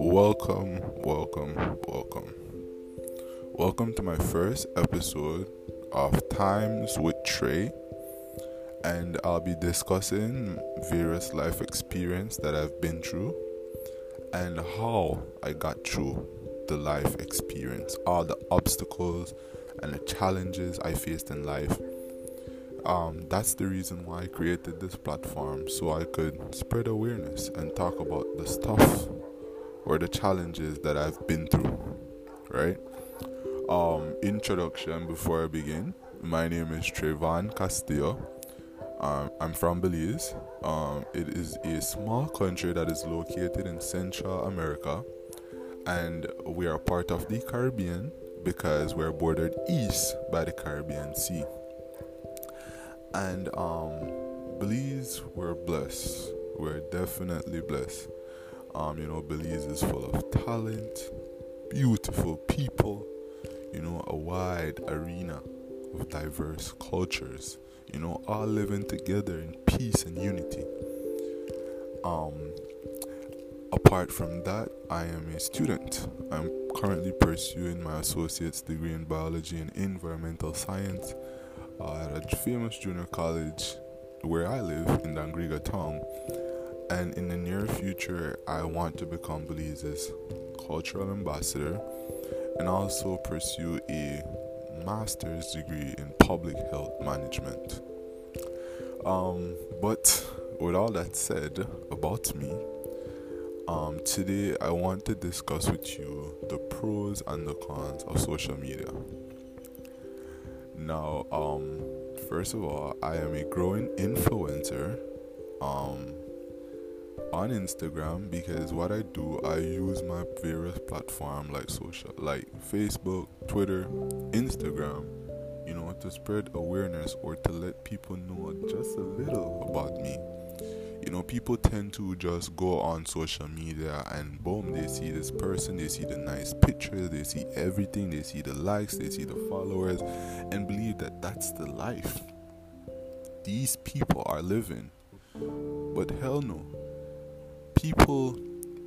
Welcome, welcome, welcome. Welcome to my first episode of Times with Trey, and I'll be discussing various life experience that I've been through and how I got through the life experience, all the obstacles and the challenges I faced in life. Um, that's the reason why I created this platform so I could spread awareness and talk about the stuff or the challenges that I've been through, right? Um, introduction before I begin. My name is Trayvon Castillo. Um, I'm from Belize. Um, it is a small country that is located in Central America, and we are part of the Caribbean because we're bordered east by the Caribbean Sea. And um, Belize, we're blessed. We're definitely blessed. Um, you know, Belize is full of talent, beautiful people, you know, a wide arena of diverse cultures, you know, all living together in peace and unity. Um, apart from that, I am a student. I'm currently pursuing my associate's degree in biology and environmental science at a famous junior college where I live in Dangriga town and in the near future, I want to become Belize's cultural ambassador and also pursue a master's degree in public health management. Um, but with all that said about me, um, today I want to discuss with you the pros and the cons of social media. Now, um, first of all, I am a growing influencer. Um, on Instagram because what I do, I use my various platform like social, like Facebook, Twitter, Instagram, you know, to spread awareness or to let people know just a little about me. Know, people tend to just go on social media and boom, they see this person, they see the nice pictures, they see everything, they see the likes, they see the followers, and believe that that's the life these people are living. But hell no people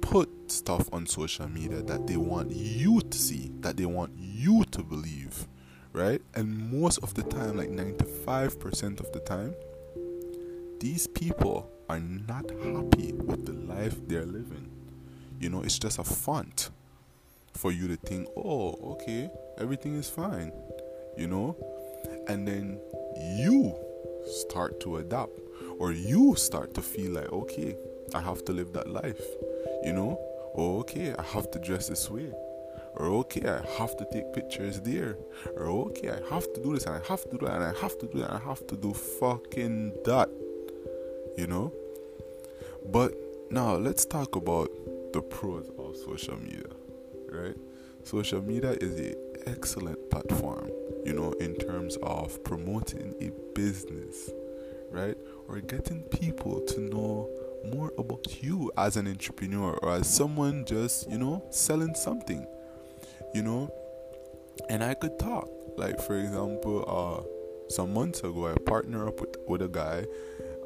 put stuff on social media that they want you to see, that they want you to believe, right? And most of the time, like 95% of the time, these people are not happy with the life they're living. You know, it's just a font for you to think, oh, okay, everything is fine, you know? And then you start to adapt, or you start to feel like, okay, I have to live that life. You know? Or okay, I have to dress this way. Or okay, I have to take pictures there. Or okay, I have to do this and I have to do that and I have to do that and I have to do fucking that. You know? But now let's talk about the pros of social media. Right? Social media is an excellent platform, you know, in terms of promoting a business, right? Or getting people to know more about you as an entrepreneur or as someone just, you know, selling something, you know. And I could talk. Like, for example, uh, some months ago, I partnered up with, with a guy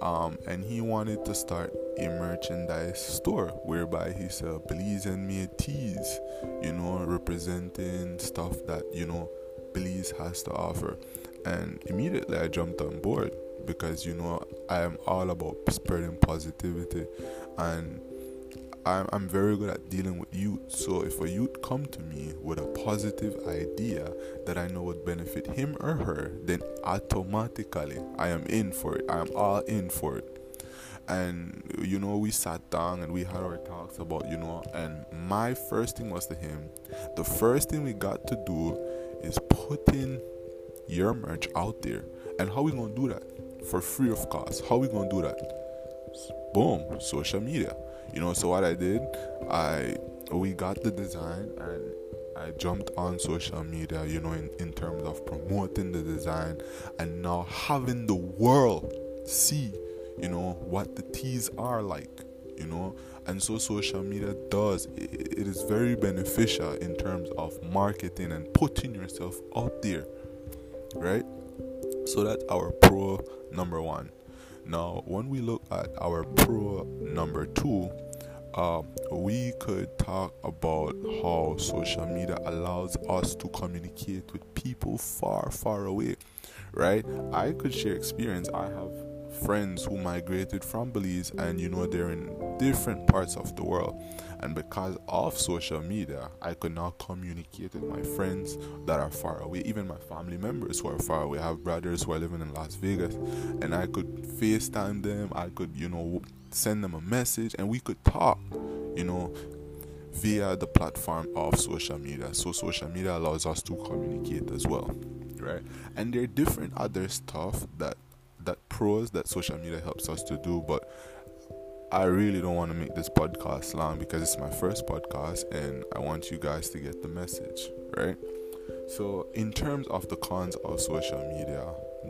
um, and he wanted to start a merchandise store whereby he said, please send me a tees, you know, representing stuff that, you know, Belize has to offer. And immediately I jumped on board because you know I am all about spreading positivity and I'm, I'm very good at dealing with youth. So if a youth come to me with a positive idea that I know would benefit him or her, then automatically I am in for it. I am all in for it. And you know, we sat down and we had our talks about, you know, and my first thing was to him, the first thing we got to do is putting your merch out there. And how we gonna do that? for free of cost. How we gonna do that? Boom, social media. You know, so what I did, I we got the design and I jumped on social media, you know, in, in terms of promoting the design and now having the world see, you know, what the tees are like, you know. And so social media does, it, it is very beneficial in terms of marketing and putting yourself out there, right? So that's our pro number one. Now, when we look at our pro number two, uh, we could talk about how social media allows us to communicate with people far, far away, right? I could share experience. I have friends who migrated from Belize and you know they're in different parts of the world. And because of social media, I could now communicate with my friends that are far away, even my family members who are far away. I have brothers who are living in Las Vegas, and I could FaceTime them. I could, you know, send them a message, and we could talk, you know, via the platform of social media. So social media allows us to communicate as well, right? And there are different other stuff that that pros that social media helps us to do, but I really don't want to make this podcast long because it's my first podcast and I want you guys to get the message, right? So, in terms of the cons of social media,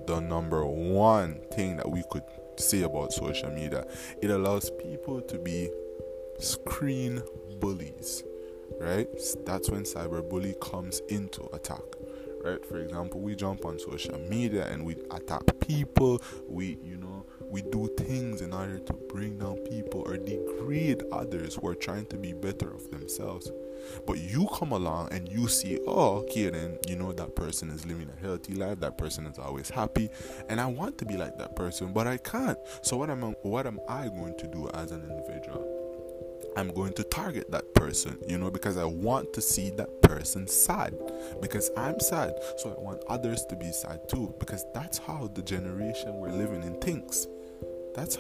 the number one thing that we could say about social media, it allows people to be screen bullies, right? That's when cyberbully comes into attack right for example we jump on social media and we attack people we you know we do things in order to bring down people or degrade others who are trying to be better of themselves. But you come along and you see, oh, okay, then you know that person is living a healthy life. That person is always happy, and I want to be like that person, but I can't. So what am I, what am I going to do as an individual? I'm going to target that person, you know, because I want to see that person sad. Because I'm sad, so I want others to be sad too. Because that's how the generation we're living in thinks. That's